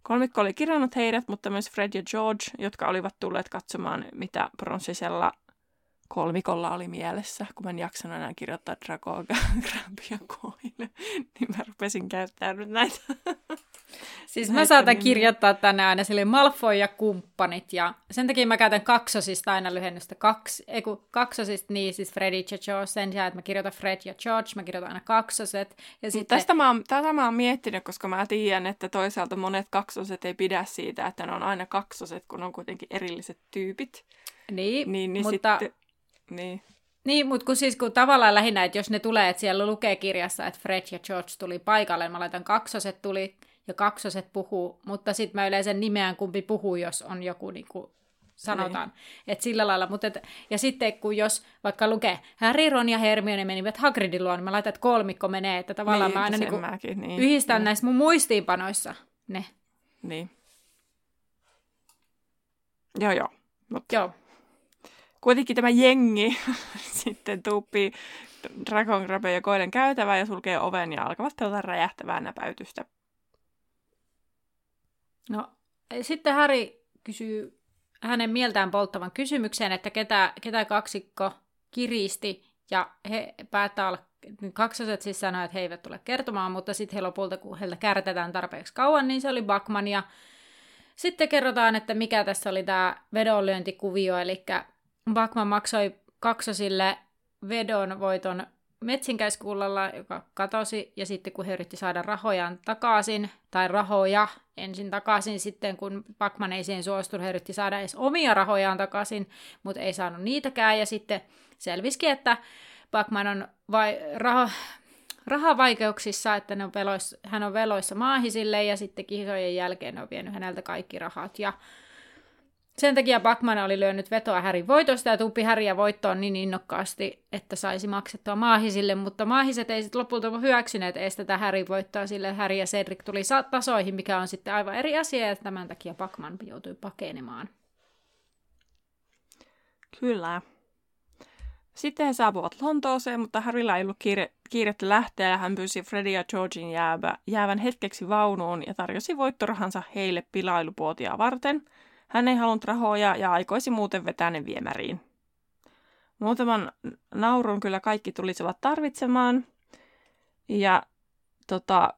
Kolmikko oli kirjannut heidät, mutta myös Fred ja George, jotka olivat tulleet katsomaan, mitä pronssisella kolmikolla oli mielessä, kun mä en jaksanut enää kirjoittaa Dragoa, Grabia Koille, niin mä rupesin käyttämään nyt näitä. Siis mä saatan kirjoittaa tänne aina sille Malfoy ja kumppanit, ja sen takia mä käytän kaksosista aina lyhennystä. Kaks, ei kun kaksosista, niin siis Freddy ja George, sen sijaan, että mä kirjoitan Fred ja George, mä kirjoitan aina kaksoset. Ja sitten... Tästä mä, oon, tätä mä oon miettinyt, koska mä tiedän, että toisaalta monet kaksoset ei pidä siitä, että ne on aina kaksoset, kun on kuitenkin erilliset tyypit. Niin, niin, niin mutta... Sitten niin. Niin, mutta kun siis kun tavallaan lähinnä, että jos ne tulee, että siellä lukee kirjassa, että Fred ja George tuli paikalle, mä laitan kaksoset tuli ja kaksoset puhuu, mutta sitten mä yleensä nimeän kumpi puhuu, jos on joku niin kuin sanotaan. Niin. Että sillä lailla, mutta et, ja sitten kun jos vaikka lukee Harry, Ron ja Hermione menivät Hagridin luo, niin mä laitan, että kolmikko menee, että tavallaan niin, mä aina niin kuin mäkin, niin. yhdistän niin. näissä mun muistiinpanoissa ne. Niin. Joo, joo. Mutta... Joo kuitenkin tämä jengi sitten tuuppii Dragon Grabe ja Koiden käytävää ja sulkee oven ja alkavat pelata räjähtävää näpäytystä. No, sitten Harry kysyy hänen mieltään polttavan kysymyksen, että ketä, ketä kaksikko kiristi, ja he päättää olla, kaksoset siis sanoo, että he eivät tule kertomaan, mutta sitten he lopulta, kun heiltä kärtetään tarpeeksi kauan, niin se oli Bakman, ja sitten kerrotaan, että mikä tässä oli tämä vedonlyöntikuvio, eli Bakman maksoi kaksosille vedon voiton metsinkäiskullalla, joka katosi, ja sitten kun he yritti saada rahojaan takaisin, tai rahoja ensin takaisin, sitten kun Bakman ei siihen suostunut, he yritti saada edes omia rahojaan takaisin, mutta ei saanut niitäkään, ja sitten selvisikin, että Bakman on vai, raho, rahavaikeuksissa, että ne on veloissa, hän on veloissa maahisille, ja sitten kisojen jälkeen ne on vienyt häneltä kaikki rahat, ja sen takia Bakman oli lyönyt vetoa Härin voitosta ja tuupi Häriä voittoon niin innokkaasti, että saisi maksettua maahisille, mutta maahiset ei sitten lopulta hyväksyneet edes tätä Härin voittoa, sille Häri ja Cedric tuli tasoihin, mikä on sitten aivan eri asia, ja tämän takia Bakman joutui pakenemaan. Kyllä. Sitten he saapuvat Lontooseen, mutta Harrylla ei ollut kiire, kiirettä lähteä ja hän pyysi Freddy ja Georgin jäävä, jäävän hetkeksi vaunuun ja tarjosi voittorahansa heille pilailupuotia varten – hän ei halunnut rahoja ja aikoisi muuten vetää ne viemäriin. Muutaman naurun kyllä kaikki tulisivat tarvitsemaan. Ja tota,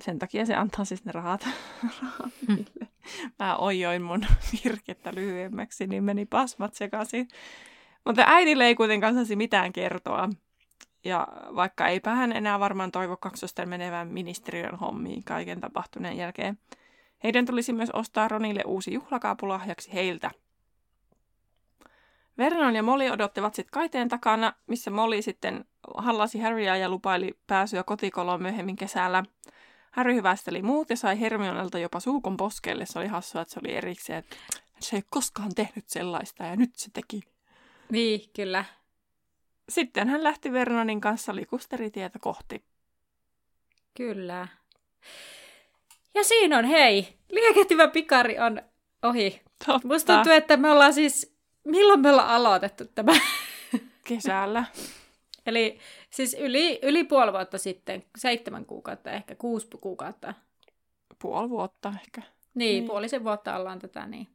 sen takia se antaa siis ne rahat, Mä ojoin mun virkettä lyhyemmäksi, niin meni pasmat sekaisin. Mutta äidille ei kuitenkaan saisi mitään kertoa. Ja vaikka ei hän enää varmaan toivo kaksosten menevän ministeriön hommiin kaiken tapahtuneen jälkeen, heidän tulisi myös ostaa Ronille uusi juhlakaapulahjaksi heiltä. Vernon ja Molly odottivat sitten kaiteen takana, missä Molly sitten hallasi Harrya ja lupaili pääsyä kotikoloon myöhemmin kesällä. Harry hyvästeli muut ja sai Hermionelta jopa suukon poskelle. Se oli hassua, että se oli erikseen, että se ei koskaan tehnyt sellaista ja nyt se teki. Niin, kyllä. Sitten hän lähti Vernonin kanssa likusteritietä kohti. Kyllä. Ja siinä on, hei, liekehtivä pikari on ohi. Totta. Musta tuntuu, että me ollaan siis, milloin me ollaan aloitettu tämä? Kesällä. Eli siis yli, yli puoli vuotta sitten, seitsemän kuukautta, ehkä kuusi kuukautta. Puoli vuotta ehkä. Niin, niin, puolisen vuotta ollaan tätä, niin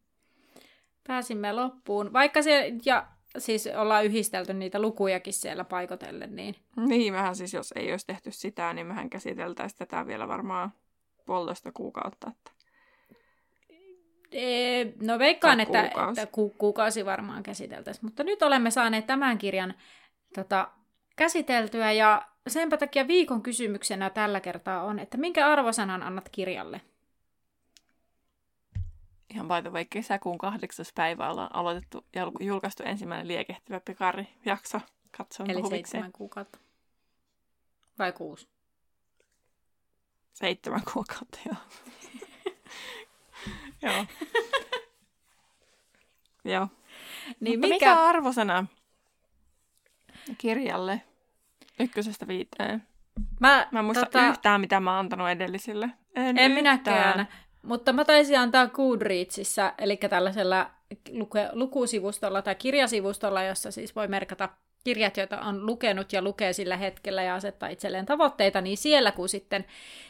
pääsimme loppuun. Vaikka se, ja siis ollaan yhdistelty niitä lukujakin siellä paikotellen, niin... Niin, vähän siis jos ei olisi tehty sitä, niin mehän käsiteltäisiin tätä vielä varmaan puolitoista kuukautta. Että... E, no veikkaan, että, että ku, kuukausi varmaan käsiteltäisiin. Mutta nyt olemme saaneet tämän kirjan tota, käsiteltyä ja senpä takia viikon kysymyksenä tällä kertaa on, että minkä arvosanan annat kirjalle? Ihan by the way, kesäkuun kahdeksas päivä ollaan aloitettu ja julkaistu ensimmäinen liekehtivä pikari-jakso. Katson Eli huvikseen. seitsemän kuukautta. Vai kuusi? Seitsemän kuukautta, joo. joo. joo. Niin Mutta mikä... mikä arvosana kirjalle ykkösestä viiteen? Mä, mä en muista tota... yhtään, mitä mä oon antanut edellisille. En, en minäkään. Mutta mä taisin antaa Goodreadsissa, eli tällaisella luke- lukusivustolla tai kirjasivustolla, jossa siis voi merkata kirjat, joita on lukenut ja lukee sillä hetkellä ja asettaa itselleen tavoitteita, niin siellä kun sitten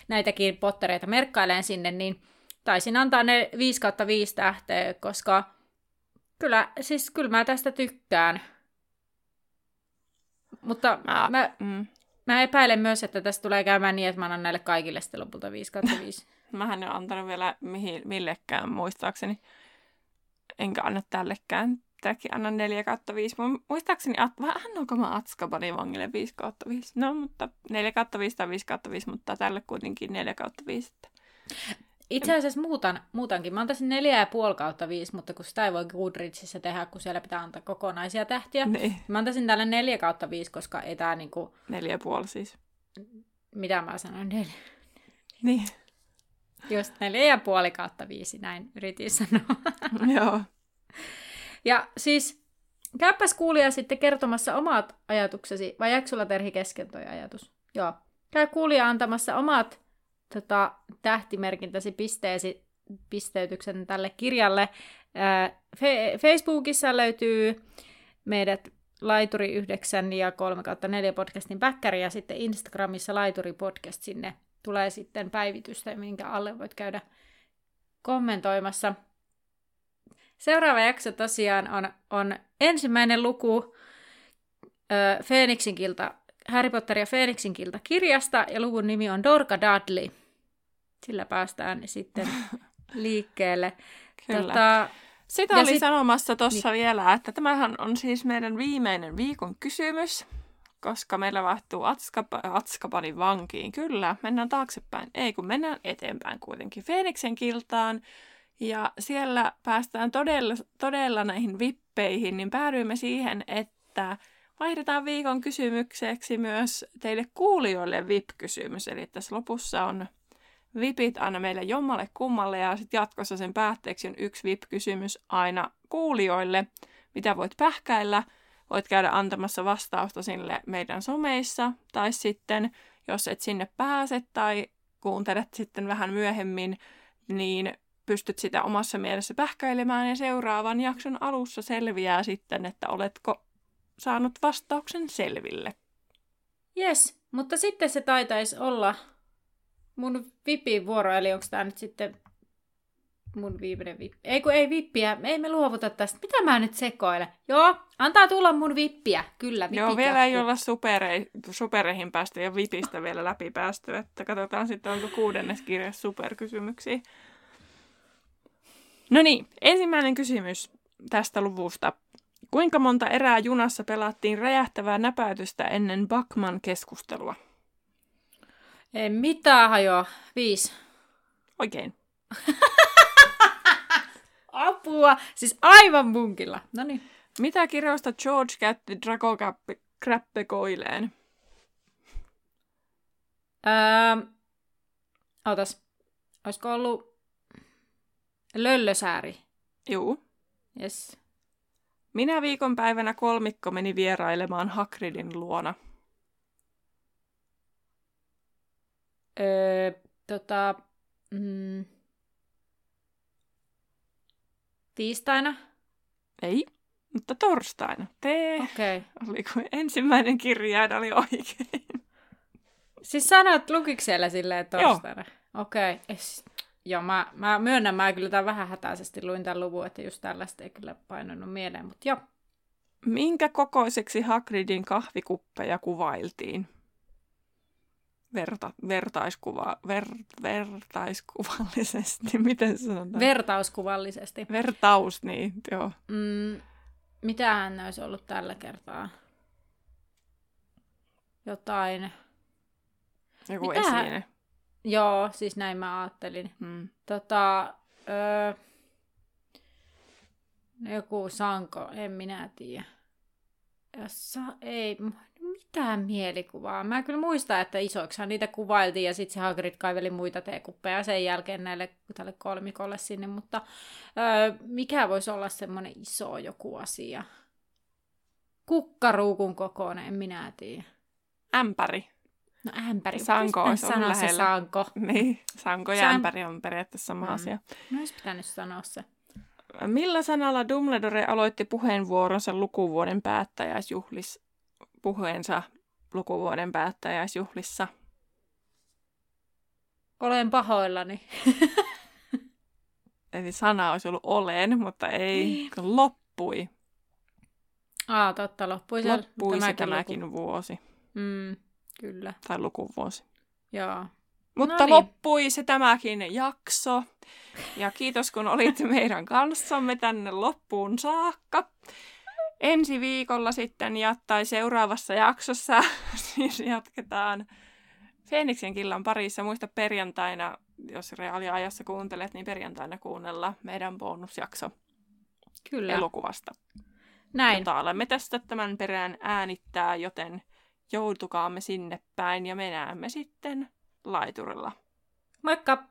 näitäkin pottereita merkkailen sinne, niin taisin antaa ne 5 kautta 5 tähteä, koska kyllä, siis kyllä mä tästä tykkään. Mutta mä, mä, mm. mä epäilen myös, että tästä tulee käymään niin, että mä annan näille kaikille sitten lopulta 5 kautta 5. Mähän en ole antanut vielä mihin, millekään muistaakseni. Enkä anna tällekään. Tämäkin annan 4 kautta 5. Muistaakseni, at, vähän onko mä Atskabanin vangille 5 kautta 5. No, mutta 4 kautta 5 tai 5 kautta 5, mutta tälle kuitenkin 4 kautta 5. Itse asiassa muutan, muutankin. Mä antaisin 4,5 kautta 5, mutta kun sitä ei voi Goodreadsissa tehdä, kun siellä pitää antaa kokonaisia tähtiä. Niin. Mä antaisin tälle 4 kautta 5, koska ei tää niinku... 4,5 siis. Mitä mä sanoin? 4. Niin. Just neljä ja puoli kautta viisi, näin yritin sanoa. Joo. Ja siis käypäs kuulija sitten kertomassa omat ajatuksesi, vai jääkö sulla Terhi kesken toi ajatus? Joo. Käy kuulija antamassa omat tota, tähtimerkintäsi pisteesi, pisteytyksen tälle kirjalle. Fe- Facebookissa löytyy meidät Laituri 9 ja 3 kautta 4 podcastin päkkäri ja sitten Instagramissa Laituri podcast sinne tulee sitten päivitystä, minkä alle voit käydä kommentoimassa. Seuraava jakso tosiaan on, on ensimmäinen luku ö, Phoenixin kilta, Harry Potter ja Phoenixin kilta kirjasta, ja luvun nimi on Dorka Dudley. Sillä päästään sitten liikkeelle. Kyllä. Tota, Sitä oli sit... sanomassa tuossa niin. vielä, että tämähän on siis meidän viimeinen viikon kysymys koska meillä vaihtuu Atskapa, Atskapanin vankiin. Kyllä, mennään taaksepäin. Ei, kun mennään eteenpäin kuitenkin. Feeniksen kiltaan. Ja siellä päästään todella, todella näihin vippeihin, niin päädyimme siihen, että vaihdetaan viikon kysymykseksi myös teille kuulijoille VIP-kysymys. Eli tässä lopussa on VIPit aina meille jommalle kummalle ja sitten jatkossa sen päätteeksi on yksi VIP-kysymys aina kuulijoille, mitä voit pähkäillä – voit käydä antamassa vastausta sille meidän someissa, tai sitten jos et sinne pääse tai kuuntelet sitten vähän myöhemmin, niin pystyt sitä omassa mielessä pähkäilemään ja seuraavan jakson alussa selviää sitten, että oletko saanut vastauksen selville. Yes, mutta sitten se taitaisi olla mun vipin vuoro, eli onko tämä nyt sitten mun viimeinen vippi. Ei kun ei vippiä, ei me luovuta tästä. Mitä mä nyt sekoilen? Joo, antaa tulla mun vippiä. Kyllä, vippi Joo, vielä ei olla superei, supereihin päästy ja vipistä vielä läpi päästy. Että katsotaan sitten, onko kuudennes kirja superkysymyksiä. No niin, ensimmäinen kysymys tästä luvusta. Kuinka monta erää junassa pelattiin räjähtävää näpäytystä ennen Bachman-keskustelua? Ei mitään hajoa. Viisi. Oikein. Apua! Siis aivan munkilla. No niin. Mitä kirjoista George käytti Drago Krappekoileen? Öö, otas. Olisiko ollut löllösääri? Juu. Yes. Minä viikonpäivänä kolmikko meni vierailemaan Hagridin luona. Öö, tota, mm, tiistaina? Ei, mutta torstaina. Tee. Okei. Okay. Oli kun ensimmäinen kirjain oli oikein. Siis sanot, lukiko siellä silleen torstaina? Okei. Okay. Joo, mä, mä myönnän, mä kyllä tämän vähän hätäisesti luin tämän luvun, että just tällaista ei kyllä painunut mieleen, mutta joo. Minkä kokoiseksi Hagridin kahvikuppeja kuvailtiin? Verta, vertaiskuva, ver, vertaiskuvallisesti, miten se sanotaan? Vertauskuvallisesti. Vertaus, niin, joo. Mm, mitähän ne olisi ollut tällä kertaa? Jotain. Joku Mitähän? esine. Joo, siis näin mä ajattelin. Hmm. Tota, öö, joku sanko, en minä tiedä. Jossa ei mitään mielikuvaa. Mä kyllä muistan, että isoiksihan niitä kuvailtiin ja sitten se Hagrid kaiveli muita teekuppeja sen jälkeen näille tälle kolmikolle sinne, mutta öö, mikä voisi olla semmoinen iso joku asia? Kukkaruukun kokoinen, en minä tiedä. Ämpäri. No ämpäri. Sanko olisi ollut lähellä. Se sanko. Niin, sanko ja ämpäri on periaatteessa sama mm. asia. No olisi pitänyt sanoa se. Millä sanalla Dumbledore aloitti puheenvuoronsa lukuvuoden päättäjäisjuhlis, puheensa lukuvuoden päättäjäisjuhlissa? Olen pahoillani. Eli sana olisi ollut olen, mutta ei, niin. loppui. Aa, totta, loppui se Loppui tämäkin, tämäkin luku. vuosi. Mm. Kyllä. Tai lukuvuosi. Joo. Mutta no niin. loppui se tämäkin jakso. Ja kiitos kun olit meidän kanssamme tänne loppuun saakka. Ensi viikolla sitten ja, tai seuraavassa jaksossa siis jatketaan Feeniksen killan parissa. Muista perjantaina, jos reaaliajassa kuuntelet, niin perjantaina kuunnella meidän bonusjakso Kyllä. elokuvasta. Näin. Jota olemme tästä tämän perään äänittää, joten joutukaamme sinne päin ja me näemme sitten laiturilla. Moikka!